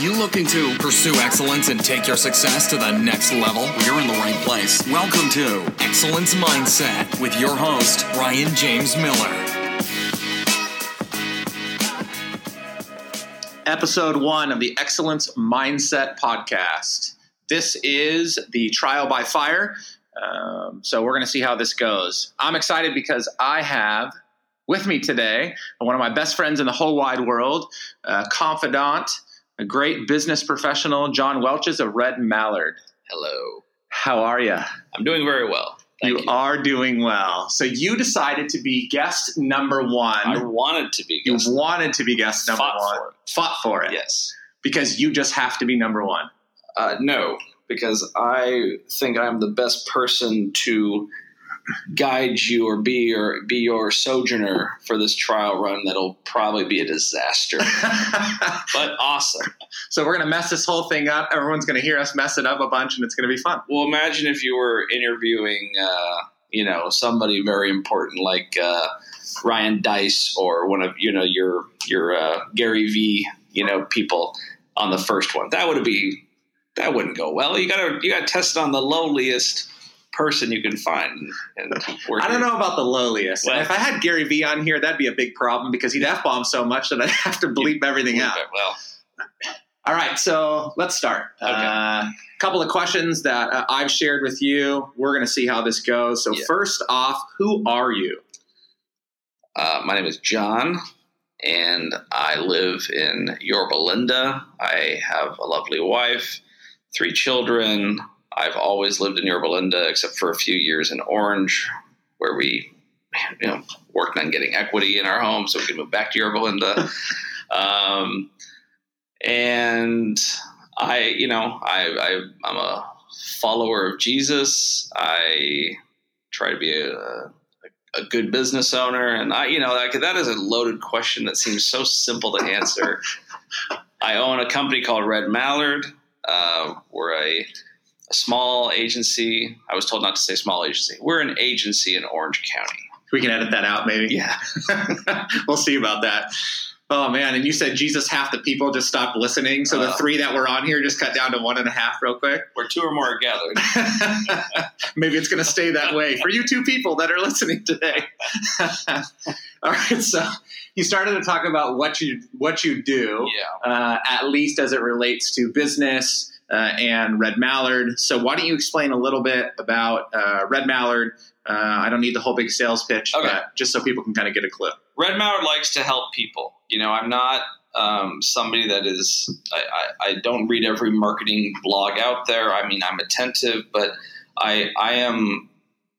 you looking to pursue excellence and take your success to the next level? You're in the right place. Welcome to Excellence Mindset with your host, Ryan James Miller. Episode one of the Excellence Mindset podcast. This is the trial by fire. Um, so we're going to see how this goes. I'm excited because I have with me today one of my best friends in the whole wide world, a confidant, a great business professional, John Welches of Red Mallard. Hello. How are you? I'm doing very well. Thank You, you. are doing well. So you decided to be guest number one. I wanted to be. you guest. wanted to be guest number Fought one. for it. Fought for it. Yes. Because you just have to be number one. Uh, no, because I think I'm the best person to guide you or be your be your sojourner for this trial run. That'll probably be a disaster, but awesome. so we're gonna mess this whole thing up. Everyone's gonna hear us mess it up a bunch, and it's gonna be fun. Well, imagine if you were interviewing, uh, you know, somebody very important like uh, Ryan Deiss or one of you know your your uh, Gary V. You know, people on the first one. That would be that wouldn't go well. You gotta you gotta test it on the lowliest person you can find. And I don't know about the lowliest. Well- if I had Gary Vee on here, that'd be a big problem because he'd f bomb so much that I'd have to bleep everything out. Well, All right, so let's start. A Okay. couple of questions that uh, I've shared with you. We're going to see how this goes. So, Yeah. first off, who are you? uh, my name is John, and I live in Yorba Linda. I have a lovely wife, three children. I've always lived in Yorba Linda, except for a few years in Orange, where we, you know, worked on getting equity in our home so we could move back to Yorba Linda. um, and I, you know, I, I, I'm a follower of Jesus. I try to be a, a good business owner, and I, you know, like that is a loaded question that seems so simple to answer. I own a company called Red Mallard. Uh, we're a, a small agency. I was told not to say small agency. We're an agency in Orange County. We can edit that out, maybe. Yeah, we'll see about that. Oh man! And you said Jesus, half the people just stopped listening, so the Uh. three that were on here just cut down to one and a half, real quick. where two or more are gathered. Maybe it's going to stay that way for you two people that are listening today. All right, so you started to talk about what you what you do, Yeah. uh, at least as it relates to business and Red Mallard. So why don't you explain a little bit about uh, Red Mallard? Uh, I don't need the whole big sales pitch, Okay. but just so people can kind of get a clue. Red Mallard likes to help people. You know, I'm not um, somebody that is. I, I, I don't read every marketing blog out there. I mean, I'm attentive, but I I am.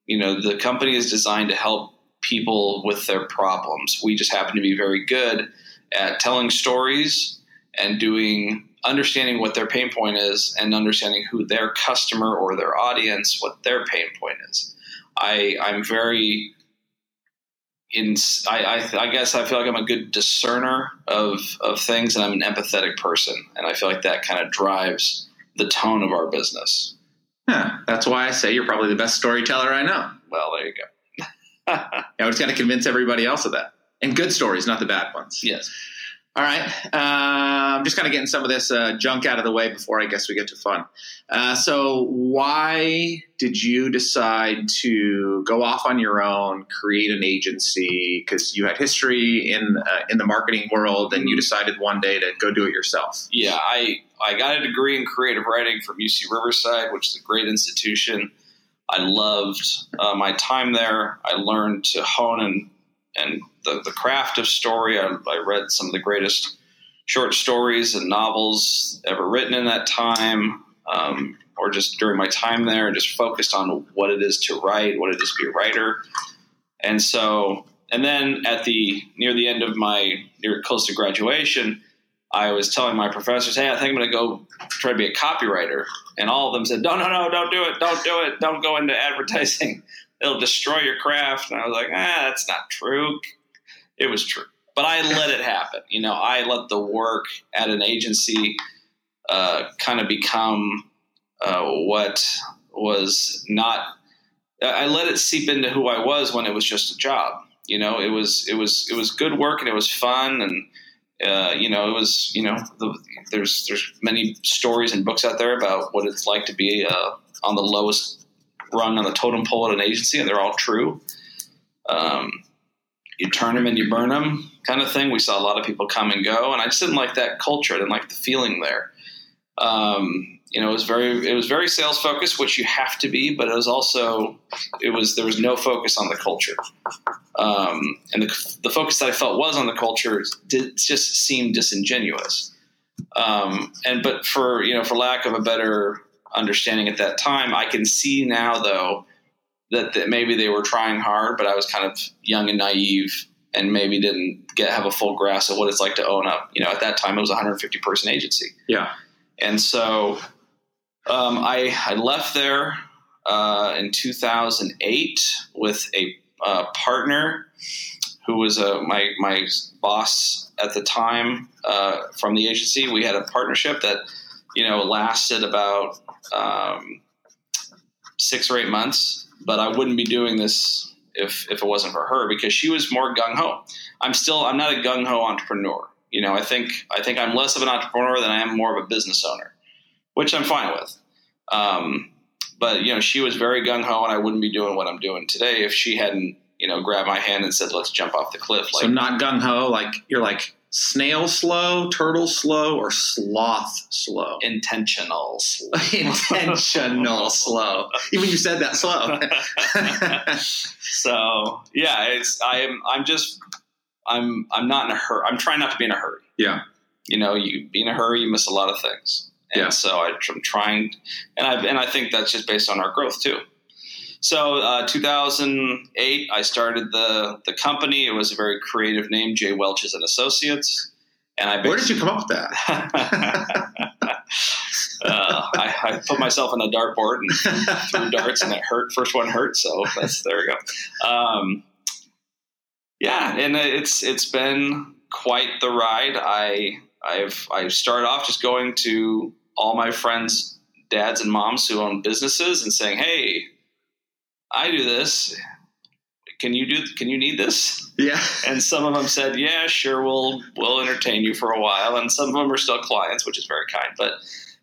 You know, the company is designed to help people with their problems. We just happen to be very good at telling stories and doing understanding what their pain point is and understanding who their customer or their audience what their pain point is. I I'm very in I, I, I guess I feel like I'm a good discerner of of things, and I'm an empathetic person, and I feel like that kind of drives the tone of our business. yeah that's why I say you're probably the best storyteller I know. Well, there you go. I just got to convince everybody else of that. And good stories, not the bad ones. yes. All right. Uh, I'm just kind of getting some of this uh, junk out of the way before I guess we get to fun. Uh, so, why did you decide to go off on your own, create an agency? Because you had history in uh, in the marketing world, and you decided one day to go do it yourself. Yeah, I I got a degree in creative writing from UC Riverside, which is a great institution. I loved uh, my time there. I learned to hone and and the, the craft of story. I, I read some of the greatest short stories and novels ever written in that time, um, or just during my time there, and just focused on what it is to write, what it is to be a writer. And so, and then at the near the end of my near close to graduation, I was telling my professors, "Hey, I think I'm going to go try to be a copywriter," and all of them said, "No, no, no, don't do it, don't do it, don't go into advertising. It'll destroy your craft." And I was like, "Ah, that's not true." It was true, but I let it happen. You know, I let the work at an agency uh, kind of become uh, what was not. I let it seep into who I was when it was just a job. You know, it was it was it was good work and it was fun and uh, you know, it was, you know, the, there's there's many stories and books out there about what it's like to be uh, on the lowest rung on the totem pole at an agency, and they're all true. Um, you turn them and you burn them, kind of thing. We saw a lot of people come and go, and I just didn't like that culture. I didn't like the feeling there. Um, you know, it was very it was very sales focused, which you have to be, but it was also it was there was no focus on the culture, um, and the, the focus that I felt was on the culture did just seemed disingenuous. Um, and but for you know, for lack of a better understanding at that time, I can see now though that, that maybe they were trying hard, but I was kind of young and naive and maybe didn't get have a full grasp of what it's like to own up. You know, at that time it was a 150 person agency. Yeah. And so um, I, I left there uh, in 2008 with a uh, partner who was uh, my my boss at the time uh, from the agency. We had a partnership that you know lasted about um, six or eight months, but I wouldn't be doing this if if it wasn't for her because she was more gung ho. I'm still I'm not a gung ho entrepreneur. You know, I think I think I'm less of an entrepreneur than I am more of a business owner, which I'm fine with. Um, but you know, she was very gung ho, and I wouldn't be doing what I'm doing today if she hadn't you know grabbed my hand and said, "Let's jump off the cliff." Like, so not gung ho, like you're like snail slow, turtle slow, or sloth slow? Intentional slow. Intentional slow. Even you said that slow. so yeah, it's I am I'm just I'm I'm not in a hurry. I'm trying not to be in a hurry. Yeah. You know, you be in a hurry, you miss a lot of things. And yeah. so I, am trying, and I and I think that's just based on our growth too. So, uh, 2008, I started the the company. It was a very creative name, J. Welch's and Associates. And I where did you come up with that? uh, I, I, put myself on a dartboard and threw darts, and it hurt. First one hurt, so that's there we go. Um, yeah, and it's it's been quite the ride. I I've I started off just going to all my friends' dads and moms who own businesses and saying, "Hey, I do this. Can you do? Can you need this?" Yeah. And some of them said, "Yeah, sure. We'll we'll entertain you for a while." And some of them are still clients, which is very kind. But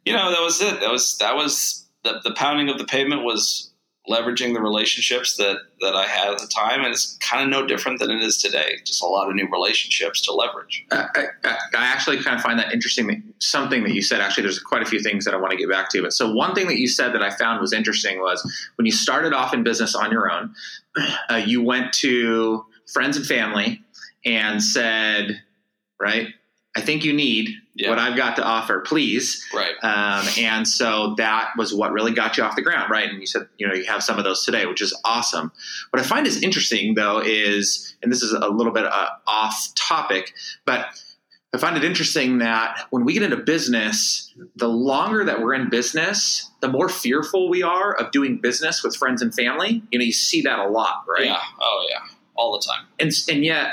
you know, that was it. That was that was the, the pounding of the pavement was leveraging the relationships that that I had at the time, and it's kind of no different than it is today. Just a lot of new relationships to leverage. I, I, I actually kind of find that interesting. Something that you said. Actually, there's quite a few things that I want to get back to. But so one thing that you said that I found was interesting was when you started off in business on your own, uh, you went to friends and family and said, right, I think you need yeah. what I've got to offer, please. Right. Um, and so that was what really got you off the ground, right? And you said, you know, you have some of those today, which is awesome. What I find is interesting, though, is, and this is a little bit uh, off topic, but I find it interesting that when we get into business, the longer that we're in business, the more fearful we are of doing business with friends and family. You know, you see that a lot, right? Yeah. Oh, yeah. All the time. And, and yet,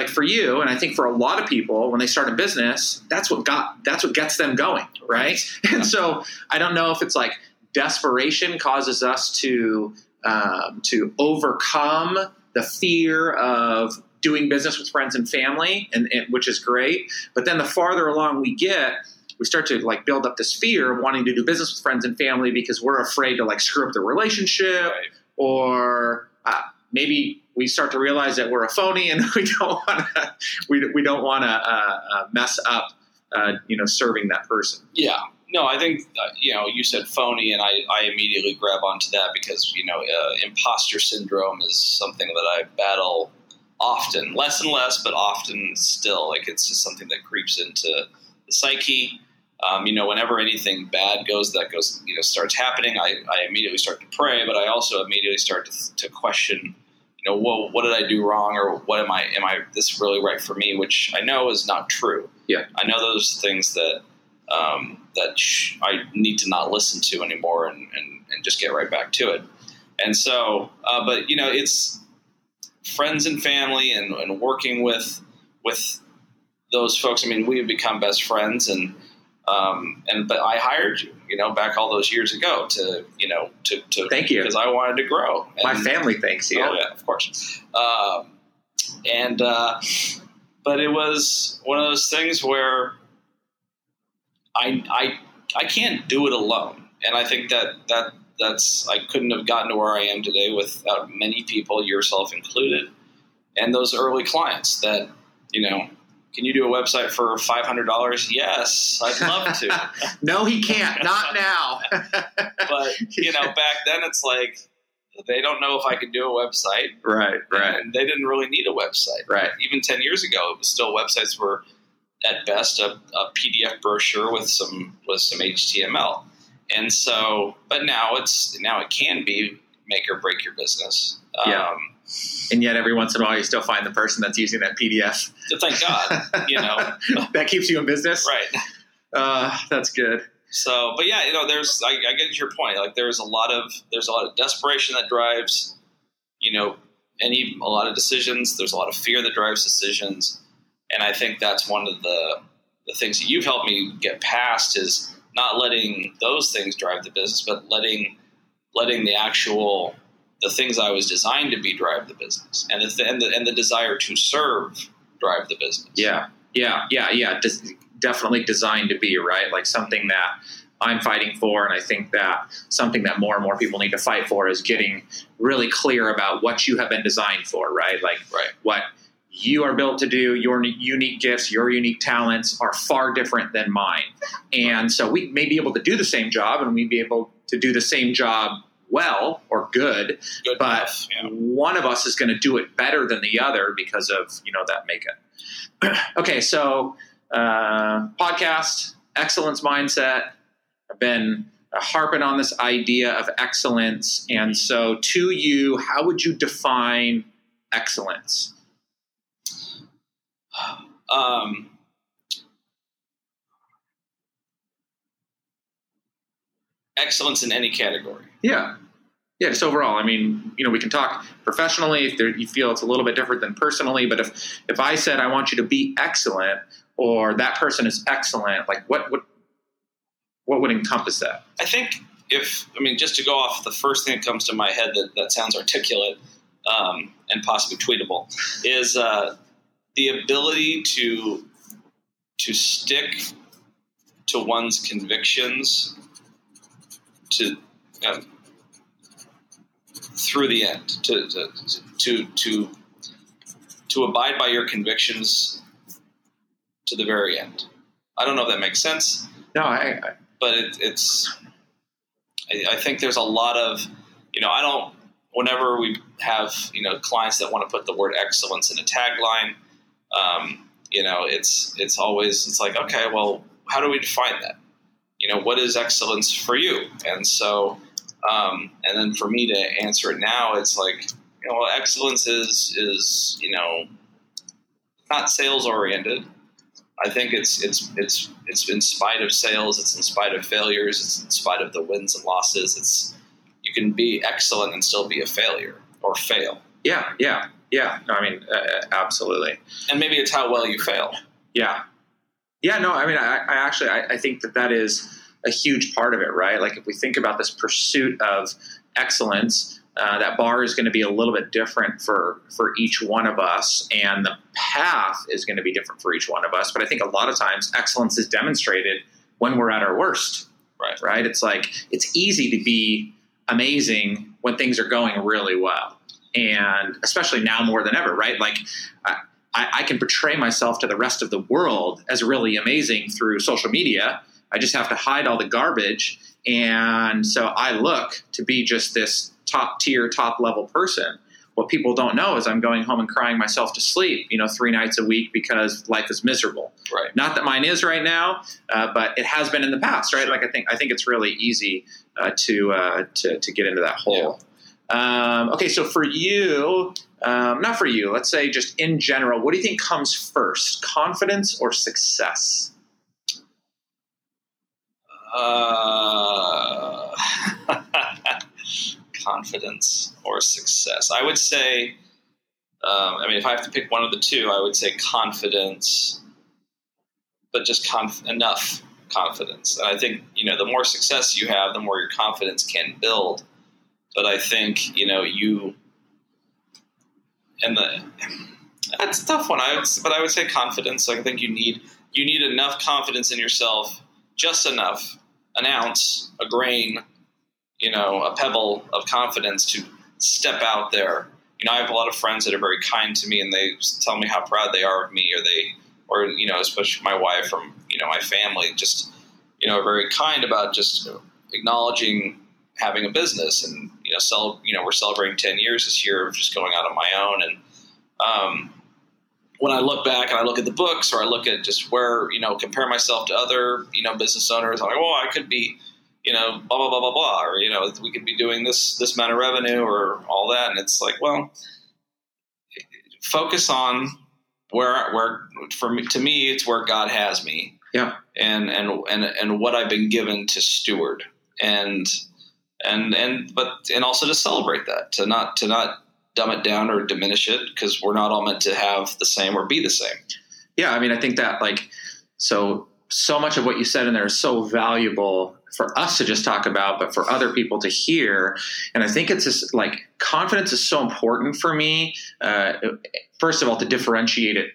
like for you and i think for a lot of people when they start a business that's what got that's what gets them going right yeah. and so i don't know if it's like desperation causes us to um, to overcome the fear of doing business with friends and family and, and, which is great but then the farther along we get we start to like build up this fear of wanting to do business with friends and family because we're afraid to like screw up the relationship right. or uh, maybe we start to realize that we're a phony and we don't want to we, we don't want to uh, uh, mess up uh, you know serving that person. Yeah. No i think uh, you know you said phony and I, I immediately grab onto that because you know uh, imposter syndrome is something that i battle often less and less but often still. Like it's just something that creeps into the psyche. Um, you know, whenever anything bad goes, that goes, you know, starts happening, I, I immediately start to pray, but I also immediately start to, to question, you know, what, what did I do wrong, or what am I, am I this really right for me? Which I know is not true. Yeah, I know those things that um, that sh- I need to not listen to anymore, and, and, and just get right back to it. And so, uh, but you know, it's friends and family, and, and working with with those folks. I mean, we have become best friends, and um, and but I hired you, you know, back all those years ago to, you know, to, to thank you because I wanted to grow. And, My family thanks you. Oh yeah, of course. Um, and uh, but it was one of those things where I I I can't do it alone, and I think that that that's I couldn't have gotten to where I am today without many people, yourself included, and those early clients that you know. Can you do a website for five hundred dollars? Yes, I'd love to. no, he can't. Not now. but you know, back then it's like they don't know if I can do a website. Right, right. And they didn't really need a website. Right. Even 10 years ago, it was still websites were at best a, a PDF brochure with some with some HTML. And so, but now it's now it can be make or break your business. Yeah. Um, and yet, every once in a while, you still find the person that's using that PDF. thank God, you know, that keeps you in business. right. Uh, that's good. So, but yeah, you know, there's I, I get your point. Like, there's a lot of there's a lot of desperation that drives, you know, any a lot of decisions. There's a lot of fear that drives decisions, and I think that's one of the the things that you've helped me get past is not letting those things drive the business, but letting letting the actual the things I was designed to be drive the business, and the and the, and the desire to serve drive the business. Yeah, yeah, yeah, yeah. Des- definitely designed to be right, like something that I'm fighting for, and I think that something that more and more people need to fight for is getting really clear about what you have been designed for, right? Like Right. what you are built to do, your unique gifts, your unique talents are far different than mine. And so we may be able to do the same job and we'd be able to do the same job well or good, Good but enough, yeah. one of us is going to do it better than the other because of, you know, that makeup. okay, so uh, podcast, excellence mindset. I've been uh, harping on this idea of excellence. And so, to you, how would you define excellence? Um, excellence in any category. Yeah. Yeah, just overall. I mean, you know, we can talk professionally if there, you feel it's a little bit different than personally. But if if I said I want you to be excellent, or that person is excellent, like what what what would encompass that? I think if I mean just to go off the first thing that comes to my head that, that sounds articulate um, and possibly tweetable is uh, the ability to to stick to one's convictions to um, through the end to to to to, to abide by your convictions to the very end. I don't know if that makes sense No, I, I but it, it's I, I think there's a lot of you know I don't whenever we have you know clients that want to put the word excellence in a tagline um, you know it's it's always it's like okay well how do we define that you know what is excellence for you and so um, and then for me to answer it now it's like you know well, excellence is is you know not sales oriented I think it's it's it's it's in spite of sales, it's in spite of failures, it's in spite of the wins and losses. It's you can be excellent and still be a failure or fail, yeah, yeah, yeah. No, I mean, uh, absolutely. and maybe it's how well you fail. Yeah, yeah. No, I mean, I, I actually I, I think that that is a huge part of it, right? Like if we think about this pursuit of excellence, uh, that bar is going to be a little bit different for for each one of us, and the path is going to be different for each one of us. But I think a lot of times excellence is demonstrated when we're at our worst, Right. right? It's like it's easy to be amazing when things are going really well, and especially now more than ever, right? Like. I, I, I can portray myself to the rest of the world as really amazing through social media. I just have to hide all the garbage. And so I look to be just this top tier, top level person. What people don't know is I'm going home and crying myself to sleep, you know, three nights a week because life is miserable. Right. Not that mine is right now, uh, but it has been in the past, right? Like I think I think it's really easy uh, to, uh, to to get into that hole. Um, okay, so for you, um, not for you, let's say just in general, what do you think comes first, confidence or success? Uh, confidence or success. I would say. Um, I mean, if I have to pick one of the two, I would say confidence, but just conf- enough confidence. And I think you know, the more success you have, the more your confidence can build. But I think you know you and the That's a tough one. I would, but I would say confidence. I think you need you need enough confidence in yourself, just enough, an ounce, a grain, you know, a pebble of confidence to step out there. You know, I have a lot of friends that are very kind to me, and they tell me how proud they are of me, or they, or you know, especially my wife or you know my family, just you know, are very kind about just acknowledging having a business, and you know, sell. You know, we're celebrating ten years this year of just going out on my own, and um, when I look back and I look at the books, or I look at just where you know, compare myself to other you know business owners, I'm like, oh, I could be you know, blah blah blah blah blah, or you know, we could be doing this this amount of revenue or all that, and it's like, well, focus on where where for me to me it's where God has me, Yeah. and and and and what I've been given to steward, and and and but and also to celebrate that, to not to not dumb it down or diminish it, because we're not all meant to have the same or be the same. Yeah, I mean, I think that like so so much of what you said in there is so valuable for us to just talk about, but for other people to hear. And I think it's just like confidence is so important for me. Uh, first of all, to differentiate it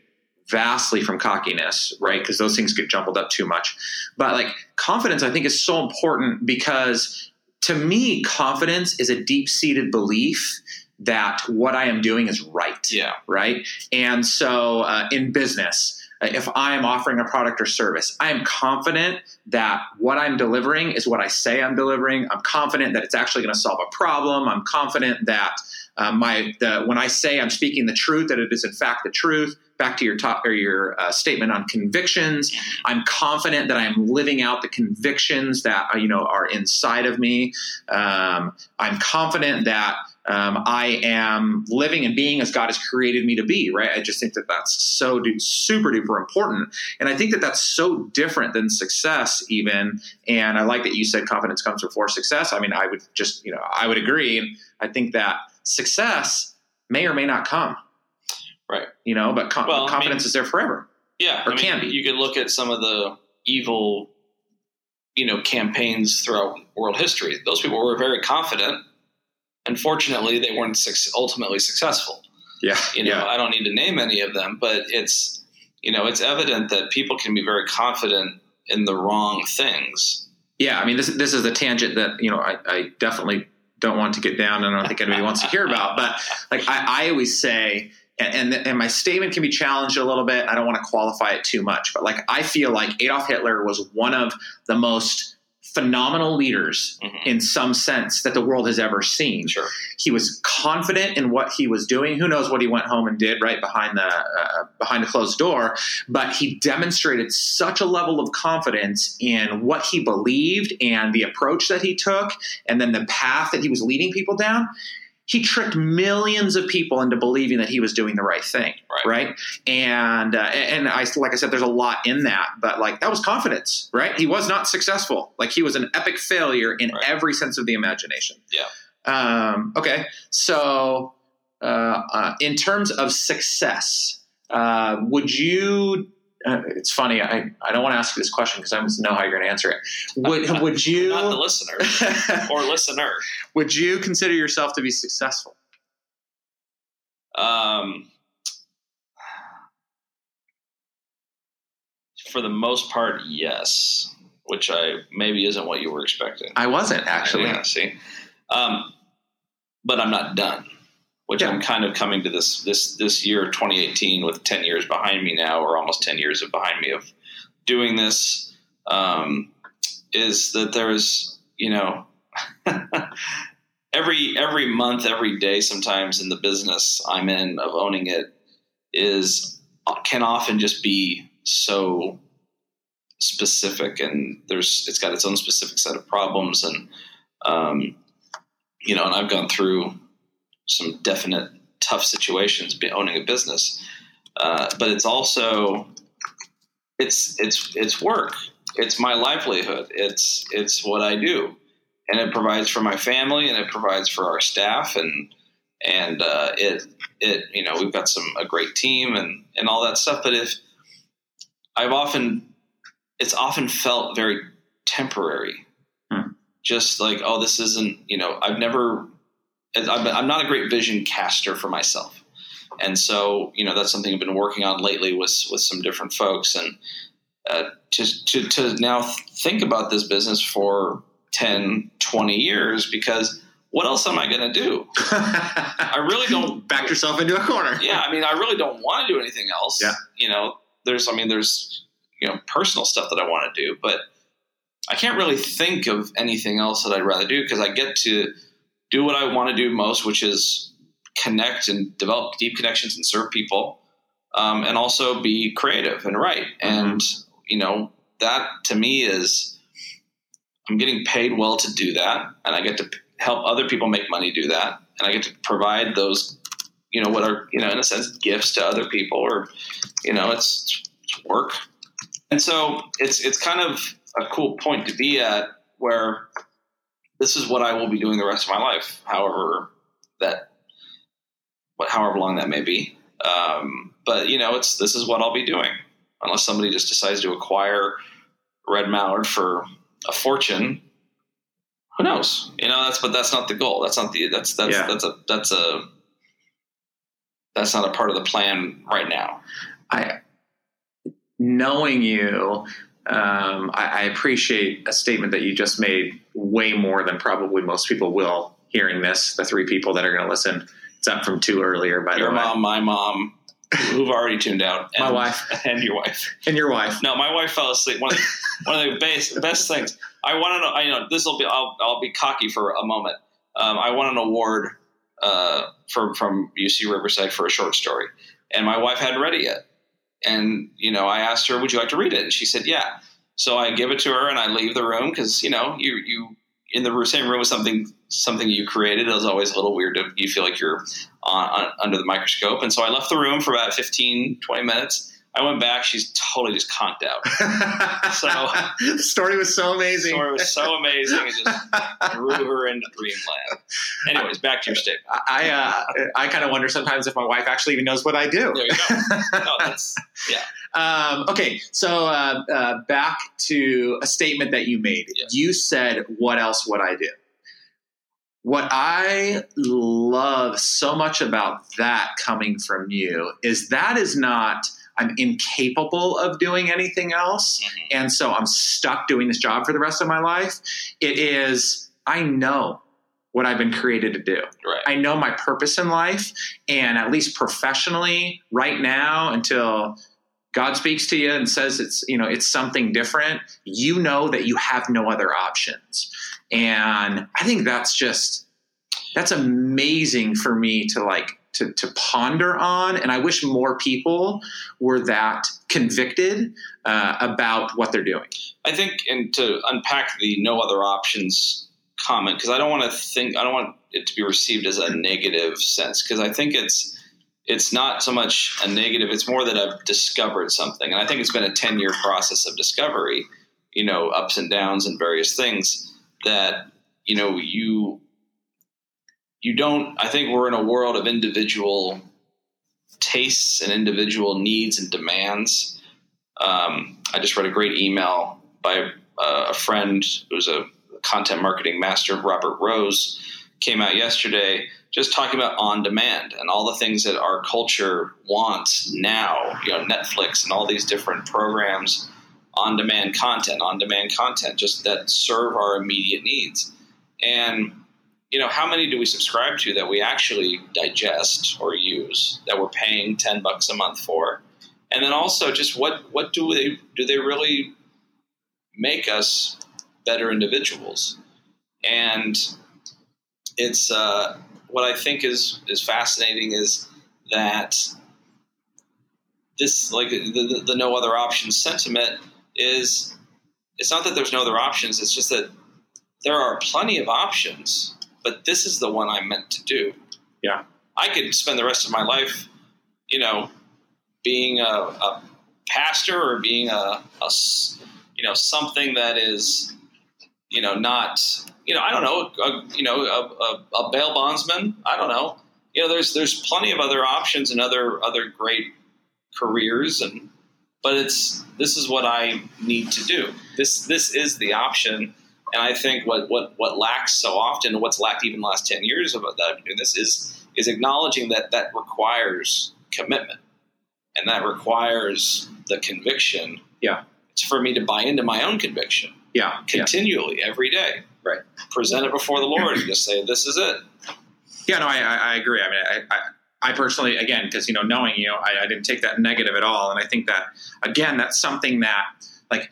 vastly from cockiness, right? Because those things get jumbled up too much. But like confidence, I think is so important because to me, confidence is a deep seated belief that what I am doing is right Yeah, right? And so uh, in business, uh, if I'm offering a product or service, I am confident that what I'm delivering is what I say I'm delivering. I'm confident that it's actually going to solve a problem. I'm confident that uh, my the, when I say I'm speaking the truth, that it is in fact the truth. Back to your top or your uh, statement on convictions, I'm confident that I'm living out the convictions that uh, you know are inside of me. Um, I'm confident that um, I am living and being as God has created me to be, right? I just think that that's so du- super duper important. And I think that that's so different than success, even. And I like that you said confidence comes before success. I mean, I would just, you know, I would agree. And I think that success may or may not come, right. you know, but com- Well, I confidence mean- is there forever. Yeah, Or I mean, can be. You could look at some of the evil, you know, campaigns throughout world history. Those people were very confident. Unfortunately, they weren't ultimately successful. Yeah. You know, yeah. I don't need to name any of them, but it's you know, it's evident that people can be very confident in the wrong things. Yeah, I mean, this this is the tangent that you know I, I definitely don't want to get down, and I don't think anybody wants to hear about. But like I, I always say, and, and and my statement can be challenged a little bit. I don't want to qualify it too much, but like I feel like Adolf Hitler was one of the most phenomenal leaders Mhm. in some sense that the world has ever seen. Sure. He was confident in what he was doing. Who knows what he went home and did right behind the uh, behind a closed door, but he demonstrated such a level of confidence in what he believed and the approach that he took and then the path that he was leading people down. He tricked millions of people into believing that he was doing the right thing, Right. right? And uh, and I like I said, there's a lot in that, but like that was confidence, right? He was not successful. Like he was an epic failure in Right. every sense of the imagination. Yeah. Um, okay, so uh, uh, in terms of success, uh, would you? Uh, it's funny. I, I don't want to ask you this question because I know how you're going to answer it. Would would you? Not the listener or listener. would you consider yourself to be successful? Um, for the most part, yes. Which I maybe isn't what you were expecting. I wasn't actually. Yeah, see, um, but I'm not done. Which Yeah. I'm kind of coming to this this this year, 2018, with 10 years behind me now, or almost 10 years of behind me of doing this. Um, is that there's you know every every month, every day, sometimes in the business I'm in of owning it is can often just be so specific and there's it's got its own specific set of problems and um, you know and i've gone through some definite tough situations owning a business. Uh, but it's also it's it's it's work. It's my livelihood. It's it's what i do. And it provides for my family and it provides for our staff and and uh, it it you know we've got some a great team and and all that stuff. But if i've often it's often felt very temporary. Hmm. just like oh this isn't you know i've never I'm I'm not a great vision caster for myself And so, you know, that's something I've been working on lately with with some different folks, and uh, to, to to now think about this business for 10, 20 years because what else am I going to do? I really don't back yourself into a corner. Yeah, I mean, I really don't want to do anything else. Yeah. You know, there's, I mean, there's, you know, personal stuff that I want to do, but I can't really think of anything else that I'd rather do because I get to do what I want to do most, which is connect and develop deep connections and serve people, um, and also be creative and write. Mm-hmm. And you know, that to me is I'm getting paid well to do that, and I get to help other people make money do that, and I get to provide those, you know, what are you know in a sense gifts to other people, or you know, it's, it's work, and so it's it's kind of a cool point to be at where this is what I will be doing the rest of my life, however that, what however long that may be. Um, but you know, it's this is what I'll be doing unless somebody just decides to acquire red mallard for a fortune. Who knows? You know, that's but that's not the goal. That's not the that's that's Yeah. that's a that's a that's not a part of the plan right now. I, knowing you, um, I, I appreciate a statement that you just made way more than probably most people will hearing this. The three people that are going to listen. It's up from two earlier, by Your the way. mom, my mom, who've already tuned out, and, My wife. and your wife. and your wife. No, my wife fell asleep. One of the, one of the best, best things. I want to know. I know this will be. I'll, I'll be cocky for a moment. Um, I won an award uh, from from UC Riverside for a short story, and my wife hadn't read it yet. And you know, I asked her, "Would you like to read it?" And she said, "Yeah." So I give it to her, and I leave the room because you know, you you in the same room with something something you created is always a little weird. You feel like you're on, on, under the microscope. And so I left the room for about 15, 20 minutes. I went back. She's totally just conked out. So- the story was so amazing. The story was so amazing. It just drew her into dreamland. Anyways, back to your statement. I uh, I kind of wonder sometimes if my wife actually even knows what I do. There you go. No, that's yeah. Um, okay, so uh, uh, back to a statement that you made. Yes. You said, "What else would I do?" What I love so much about that coming from you is that is not I'm incapable of doing anything else, Mhm. and so I'm stuck doing this job for the rest of my life. It is I know what I've been created to do. Right. I know my purpose in life, and at least professionally, right now, until God speaks to you and says it's you know it's something different, you know that you have no other options, and I think that's just that's amazing for me to like to to ponder on, and I wish more people were that convicted uh, about what they're doing. I think, and to unpack the no other options comment, because I don't want to think, I don't want it to be received as a negative sense, because I think it's it's not so much a negative; it's more that I've discovered something, and I think it's been a ten year process of discovery. You know, ups and downs and various things that you know you you don't. I think we're in a world of individual tastes and individual needs and demands. Um, I just read a great email by uh, a friend who's a content marketing master, Robert Rose, came out yesterday just talking about on demand and all the things that our culture wants now. You know, Netflix and all these different programs, on demand content, on demand content, just that serve our immediate needs. And you know, how many do we subscribe to that we actually digest or use that we're paying ten bucks a month for? And then also, just what what do they do? They really make us better individuals, and it's uh, what I think is is fascinating is that this like the, the, the no other options sentiment is it's not that there's no other options it's just that there are plenty of options but this is the one i'm meant to do Yeah. i could spend the rest of my life you know being a, a pastor or being a, you know something that is you know not you know i don't know a, you know a, a, a bail bondsman i don't know you know there's there's plenty of other options and other other great careers and but it's this is what I need to do. This this is the option, and I think what what what lacks so often, what's lacked even the last ten years of that I've been doing this is is acknowledging that that requires commitment and that requires the conviction. Yeah. It's for me to buy into my own conviction Yeah. Yeah. continually every day. Right. Present it before the Lord and just say, "This is it." Yeah, no, I, I, I agree. I mean, I, I, I personally, again, because you know, knowing you, I, I didn't take that negative at all, and I think that again, that's something that like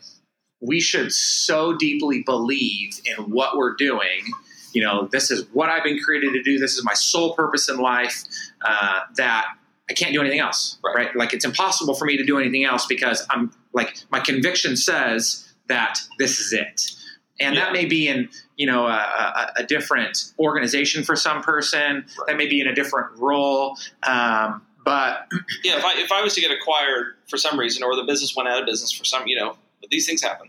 we should so deeply believe in what we're doing. You know, this is what I've been created to do. This is my sole purpose in life. Uh, that I can't do anything else, Right. right. Like it's impossible for me to do anything else because I'm like my conviction says that this is it, and Yeah. that may be in you know a, a, a different organization for some person. Right. That may be in a different role, um, but Yeah, if I if I was to get acquired for some reason, or the business went out of business for some, you know, but these things happen.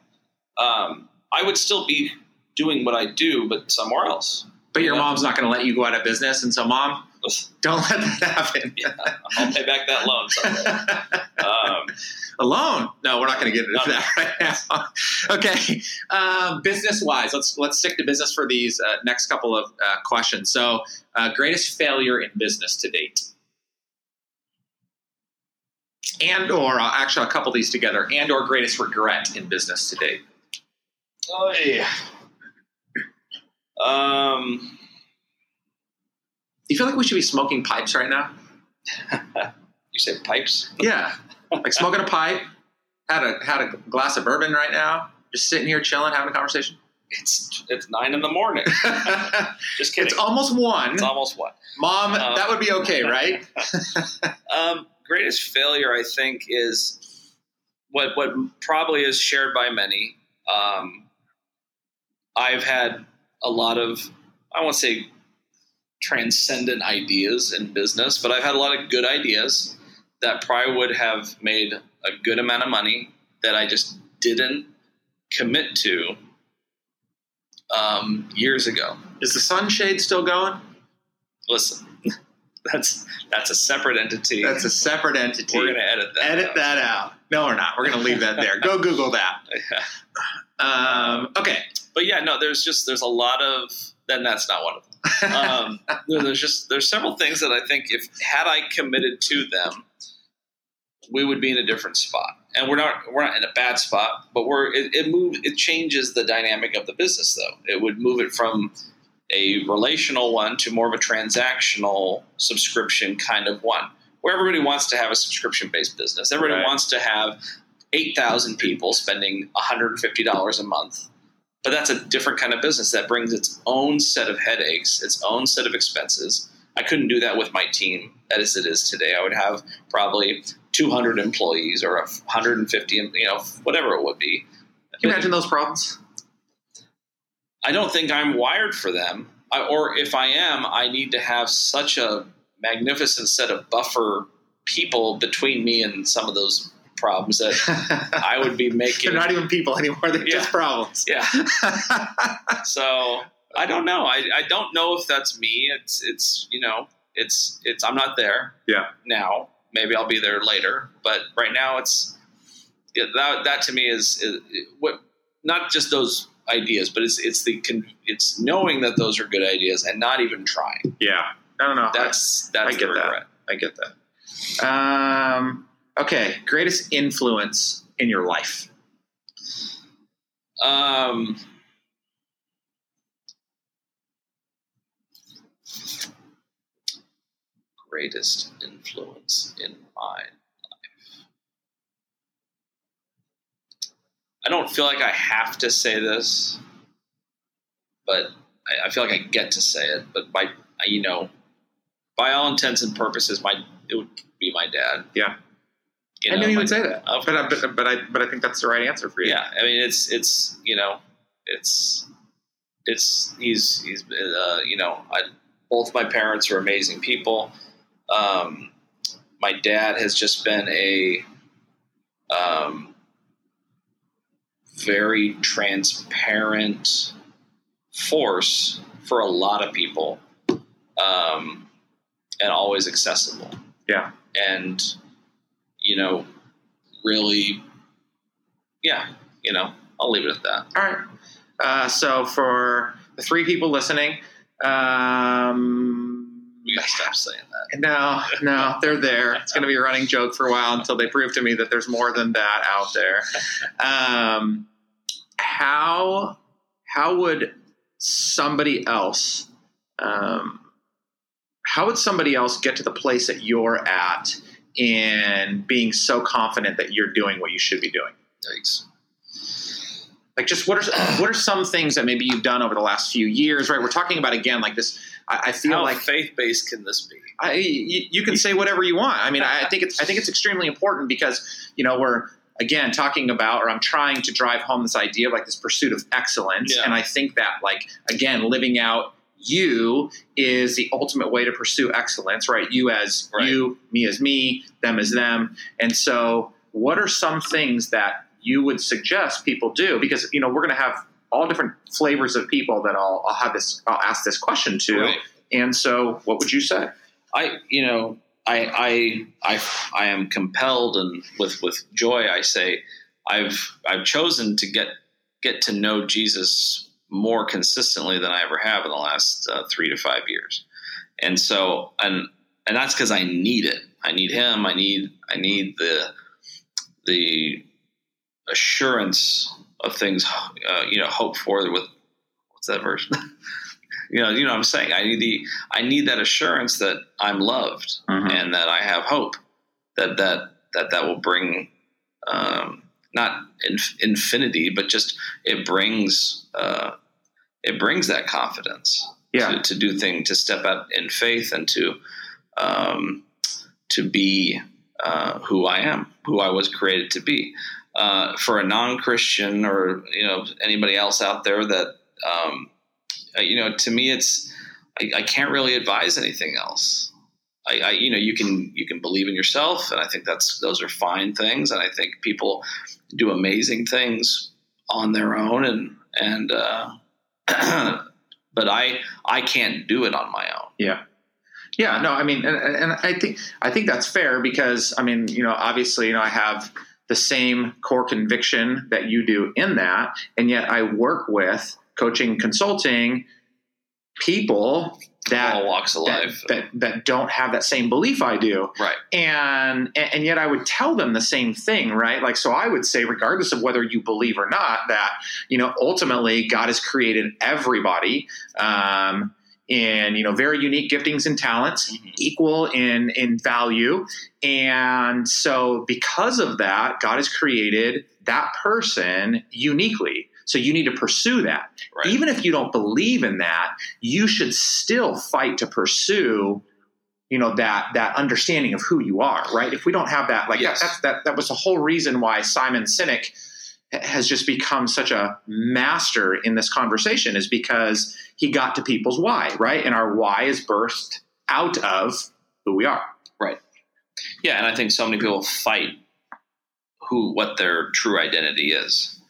Um, I would still be doing what I do, but somewhere else. but your Yeah. mom's not going to let you go out of business, and so mom, don't let that happen. I'll pay back that loan. Um, Alone? No, we're not going to get into No. that right now. okay, um, business wise, let's let's stick to business for these uh, next couple of uh, questions. So, uh, greatest failure in business to date, and or uh, actually, I'll couple these together, and or greatest regret in business to date. oh yeah. Um, Do you feel like we should be smoking pipes right now? you say pipes? Yeah, like smoking a pipe. Had a had a glass of bourbon right now. Just sitting here chilling, having a conversation. It's it's nine in the morning. Just kidding. it's almost one. It's almost one. Mom, Uh, that would be okay, right? Um, greatest failure, I think, is what what probably is shared by many. Um, I've had a lot of I won't say transcendent ideas in business, but I've had a lot of good ideas that probably would have made a good amount of money that I just didn't commit to um, years ago. Is the sunshade still going? Listen, that's that's a separate entity. That's a separate entity. We're going to edit that. edit out. that out. No, we're not. We're going to leave that there. Go Google that. Um, okay. but yeah, no, there's just there's a lot of then that's not one of them. Um, there's just there's several things that I think if had I committed to them, we would be in a different spot. And we're not we're not in a bad spot, but we're it, it moves it changes the dynamic of the business though. It would move it from a relational one to more of a transactional subscription kind of one, where everybody wants to have a subscription based business. Everybody Right. wants to have eight thousand people spending one hundred and fifty dollars a month but that's a different kind of business that brings its own set of headaches, its own set of expenses. I couldn't do that with my team as it is today. I would have probably 200 employees or 150, you know, whatever it would be. Can you imagine those problems? I don't think I'm wired for them. I, or if I am, I need to have such a magnificent set of buffer people between me and some of those problems that I would be making. They're not even people anymore. They're Yeah. just problems. yeah. So I don't know. I, I don't know if that's me. It's it's you know it's it's I'm not there. Yeah. Now maybe I'll be there later, but right now it's yeah, that that to me is, is what not just those ideas, but it's it's the con- it's knowing that those are good ideas and not even trying. yeah. I don't know. That's that's I get that. I get that. Um, okay. Greatest influence in your life? Um, greatest influence in my I don't feel like I have to say this, but I, I feel like I get to say it. But by you know, by all intents and purposes, my it would be my dad. Yeah. You I know, knew you would say that, but, I, but but I but I think that's the right answer for you. yeah, I mean it's it's you know it's it's he's he's uh, you know I, both my parents are amazing people. Um, my dad has just been a um, very transparent force for a lot of people, um, and always accessible. Yeah. and you know really yeah, you know, I'll leave it at that. All right. Uh, so for the three people listening, um, We gotta stop saying that. No, no, they're there. It's going to be a running joke for a while until they prove to me that there's more than that out there. Um, how how would somebody else um, how would somebody else get to the place that you're at in being so confident that you're doing what you should be doing? Thanks. Like, just what are what are some things that maybe you've done over the last few years? Right, we're talking about again like this. I, I feel How like faith based can this be? I, you, you can say whatever you want. I mean, I think it's I think it's extremely important because you know we're again talking about or I'm trying to drive home this idea of like this pursuit of excellence, Yeah. and I think that like again living out you is the ultimate way to pursue excellence, right? You as Right. you, me as me, them as them, and so what are some things that you would suggest people do? Because you know we're going to have all different flavors of people that I'll, I'll have this I'll ask this question to, Right. and so what would you say? I, you know, I, I, I, I am compelled, and with with joy, I say, I've I've chosen to get get to know Jesus more consistently than I ever have in the last uh, three to five years, and so and and that's because I need it. I need Him. I need I need the the assurance of things. Uh, you know, hope for with what's that verse? you know, you know what I'm saying. I need the I need that assurance that I'm loved and that I have hope that that that that will bring um, not inf- infinity, but just it brings uh, it brings that confidence Yeah. to, to do things to step out in faith and to um, to be uh, who I am, who I was created to be. Uh, for a non-Christian or you know anybody else out there that um, uh, you know to me it's I, I can't really advise anything else. I, I, you know, you can you can believe in yourself, and I think that's those are fine things, and I think people do amazing things on their own, and and uh, but I I can't do it on my own. Yeah. Yeah, no, I mean, and, and I think I think that's fair because I mean, you know, obviously, you know, I have the same core conviction that you do in that, and yet I work with coaching, consulting people that All walks of that, life, that that don't have that same belief I do, right? and and yet I would tell them the same thing, right? Like, so I would say, regardless of whether you believe or not, that you know, ultimately, God has created everybody. Um, in you know very unique giftings and talents Mhm. equal in in value and so because of that god has created that person uniquely so you need to pursue that Right. even if you don't believe in that you should still fight to pursue you know that that understanding of who you are right if we don't have that like Yes. that, that's that that was the whole reason why simon sinek has just become such a master in this conversation is because he got to people's why, right? And our why is birthed out of who we are. Right. Yeah, and I think so many people fight who what their true identity is,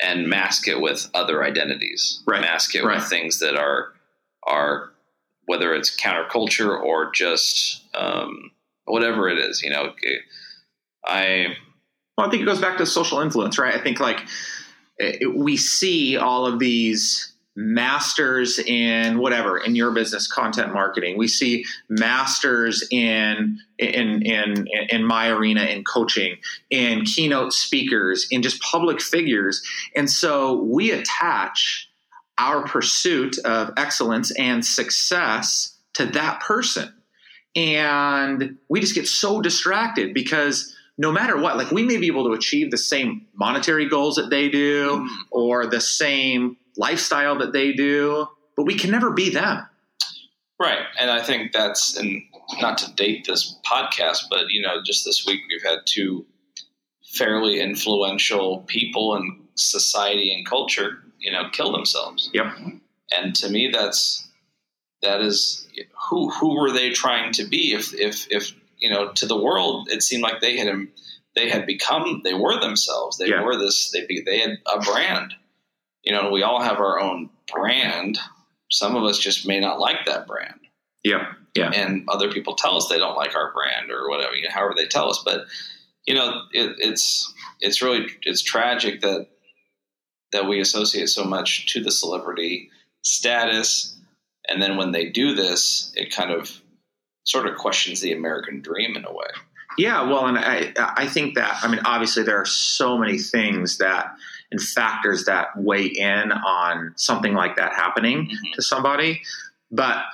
and mask it with other identities. Right. Mask it Right. with things that are are whether it's counterculture or just um, whatever it is. You know, I Well, I think it goes back to social influence, right? I think like it, we see all of these masters in whatever in your business content marketing. We see masters in in in in my arena in coaching in keynote speakers in just public figures. And so we attach our pursuit of excellence and success to that person. And we just get so distracted because no matter what like we may be able to achieve the same monetary goals that they do Mm. or the same lifestyle that they do but we can never be them Right. And I think that's, and not to date this podcast, but, you know, just this week we've had two fairly influential people in society and culture, you know, kill themselves. Yep. And to me, that's, that is, who, who were they trying to be? If, if, if, you know, to the world, it seemed like they had, them. they had become, they were themselves. They Yeah. were this, they, be- they had a brand. You know, we all have our own brand. Some of us just may not like that brand yeah yeah and other people tell us they don't like our brand or whatever, you know, however they tell us. But you know, it, it's it's really it's tragic that that we associate so much to the celebrity status, and then when they do this, it kind of sort of questions the American dream in a way. Yeah, well, and I I think that I mean obviously there are so many things that and factors that weigh in on something like that happening Mhm. to somebody, but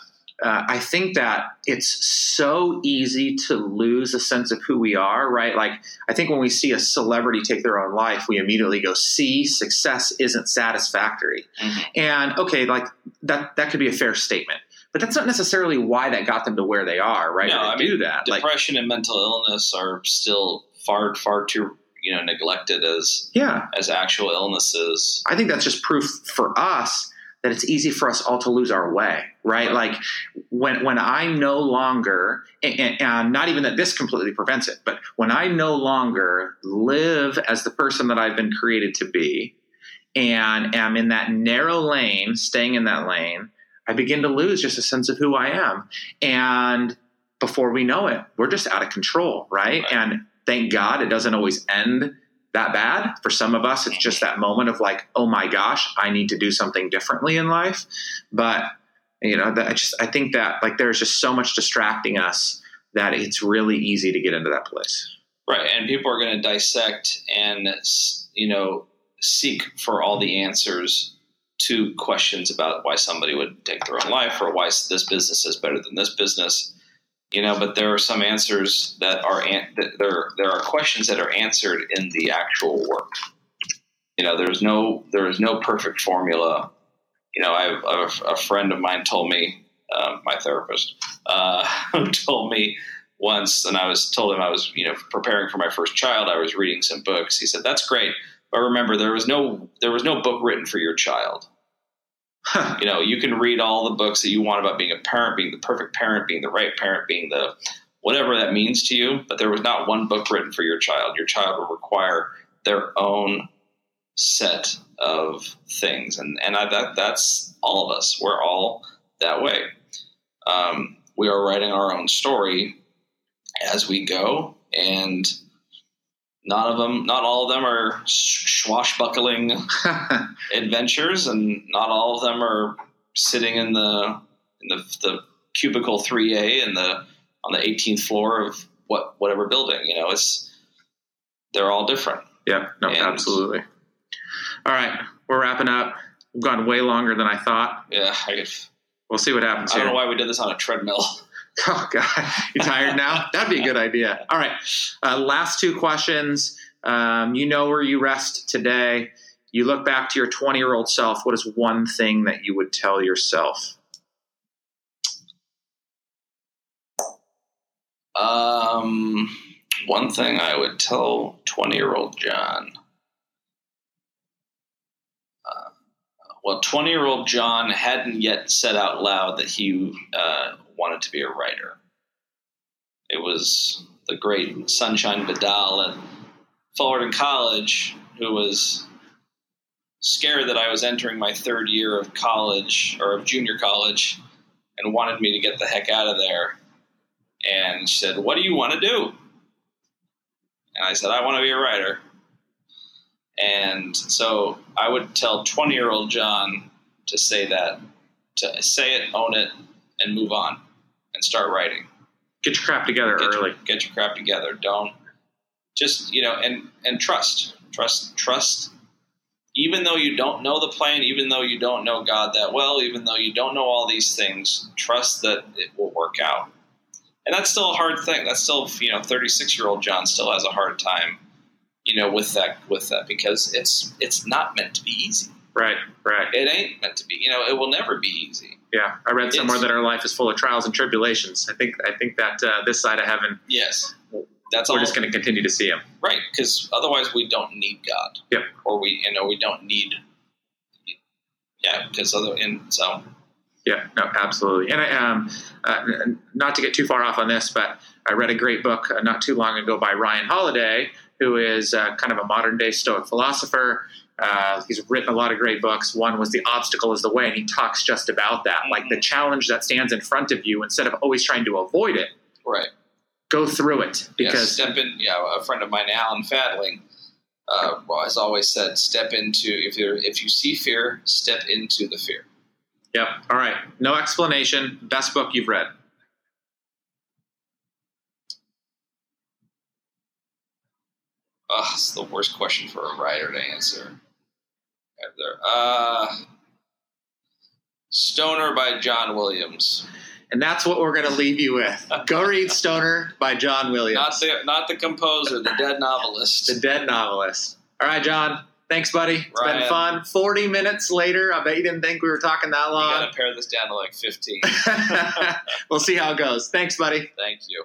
uh, I think that it's so easy to lose a sense of who we are, right? Like I think when we see a celebrity take their own life, we immediately go, "See, success isn't satisfactory." Mhm. And okay, like that that could be a fair statement, but that's not necessarily why that got them to where they are, right? No, I mean, do that, like Depression and mental illness are still far far too you know neglected as yeah, as actual illnesses. I think that's just proof for us that it's easy for us all to lose our way, right? Right. Like when when I no longer, and, and- and not even that this completely prevents it, but when I no longer live as the person that I've been created to be, and am in that narrow lane, staying in that lane, I begin to lose just a sense of who I am, and before we know it, we're just out of control, right? Right. And thank God it doesn't always end that bad. For some of us, it's just that moment of like, oh my gosh, I need to do something differently in life. But you know, that I just I think that like there's just so much distracting us that it's really easy to get into that place. Right, and people are going to dissect and you know seek for all the answers to questions about why somebody would take their own life or why this business is better than this business. You know, but there are some answers that are an- that there there are questions that are answered in the actual work. You know, there's no there is no perfect formula. You know, I have a, a friend of mine told me, um, my therapist, uh, told me once, and I was told him I was, you know, preparing for my first child. I was reading some books. He said, "That's great, but remember, there was no there was no book written for your child. Huh. You know, you can read all the books that you want about being a parent, being the perfect parent, being the right parent, being the whatever that means to you. But there was not one book written for your child. Your child will require their own set of things, and and I, that that's all of us. We're all that way. Um, we are writing our own story as we go, and none of them, not all of them, are swashbuckling adventures, and not all of them are sitting in the in the, the cubicle three A in the on the 18th floor of what whatever building. You know, it's they're all different. yeah, no, And- absolutely. All right, we're wrapping up. We've gone way longer than I thought. Yeah, I, could, We'll see what happens I don't know why we did this on a treadmill. Oh God, you tired now? That'd be a good idea. All right, uh, last two questions. Um, you know where you rest today. You look back to your 20 year old self. What is one thing that you would tell yourself? Um, one thing I would tell 20 year old John. Uh, well, 20 year old John hadn't yet said out loud that he uh, wanted to be a writer. It was the great Sunshine Vidal at Fullerton College who was scared that I was entering my third year of college or of junior college and wanted me to get the heck out of there and she said, What do you want to do? And I said, I want to be a writer. And so I would tell 20 year old John to say that, to say it, own it, and move on and start writing. Get your crap together Get early. your, get your crap together. Don't just, you know, and, and trust, trust, trust. Even though you don't know the plan, even though you don't know God that well, even though you don't know all these things, trust that it will work out and that's still a hard thing. That's still you know, thirty six year old John still has a hard time, you know, with that with that because it's it's not meant to be easy. Right, right. It ain't meant to be. You know, it will never be easy. Yeah, I read somewhere It's- that our life is full of trials and tribulations. I think I think that uh, this side of heaven, Yes, that's we're just going to continue to see him. right because otherwise we don't need God. Yep. Or we you know we don't need. Yeah, because other and so Yeah, no, absolutely. And I, um, uh, not to get too far off on this, but I read a great book uh, not too long ago by Ryan Holiday, who is uh, kind of a modern day Stoic philosopher. Uh, he's written a lot of great books. One was The Obstacle is the Way, and he talks just about that. Mm-hmm. Like the mm-hmm. challenge that stands in front of you, instead of always trying to avoid it, right? Go through it. Because yeah, step in, yeah, a friend of mine, Alan Fadling, uh, well, has always said, step into, if, you if you see fear, step into the fear. Yep. All right. No explanation. Best book you've read. Ugh, it's the worst question for a writer to answer. There. Uh, Stoner by John Williams. And that's what we're going to leave you with. Go read Stoner by John Williams. Not the not the composer, the dead novelist. The dead novelist. All right, John. Thanks, buddy. It's Ryan. been fun. 40 minutes later. I bet you didn't think we were talking that long. We got to pare this down to like 15. we'll see how it goes. Thanks, buddy. Thank you.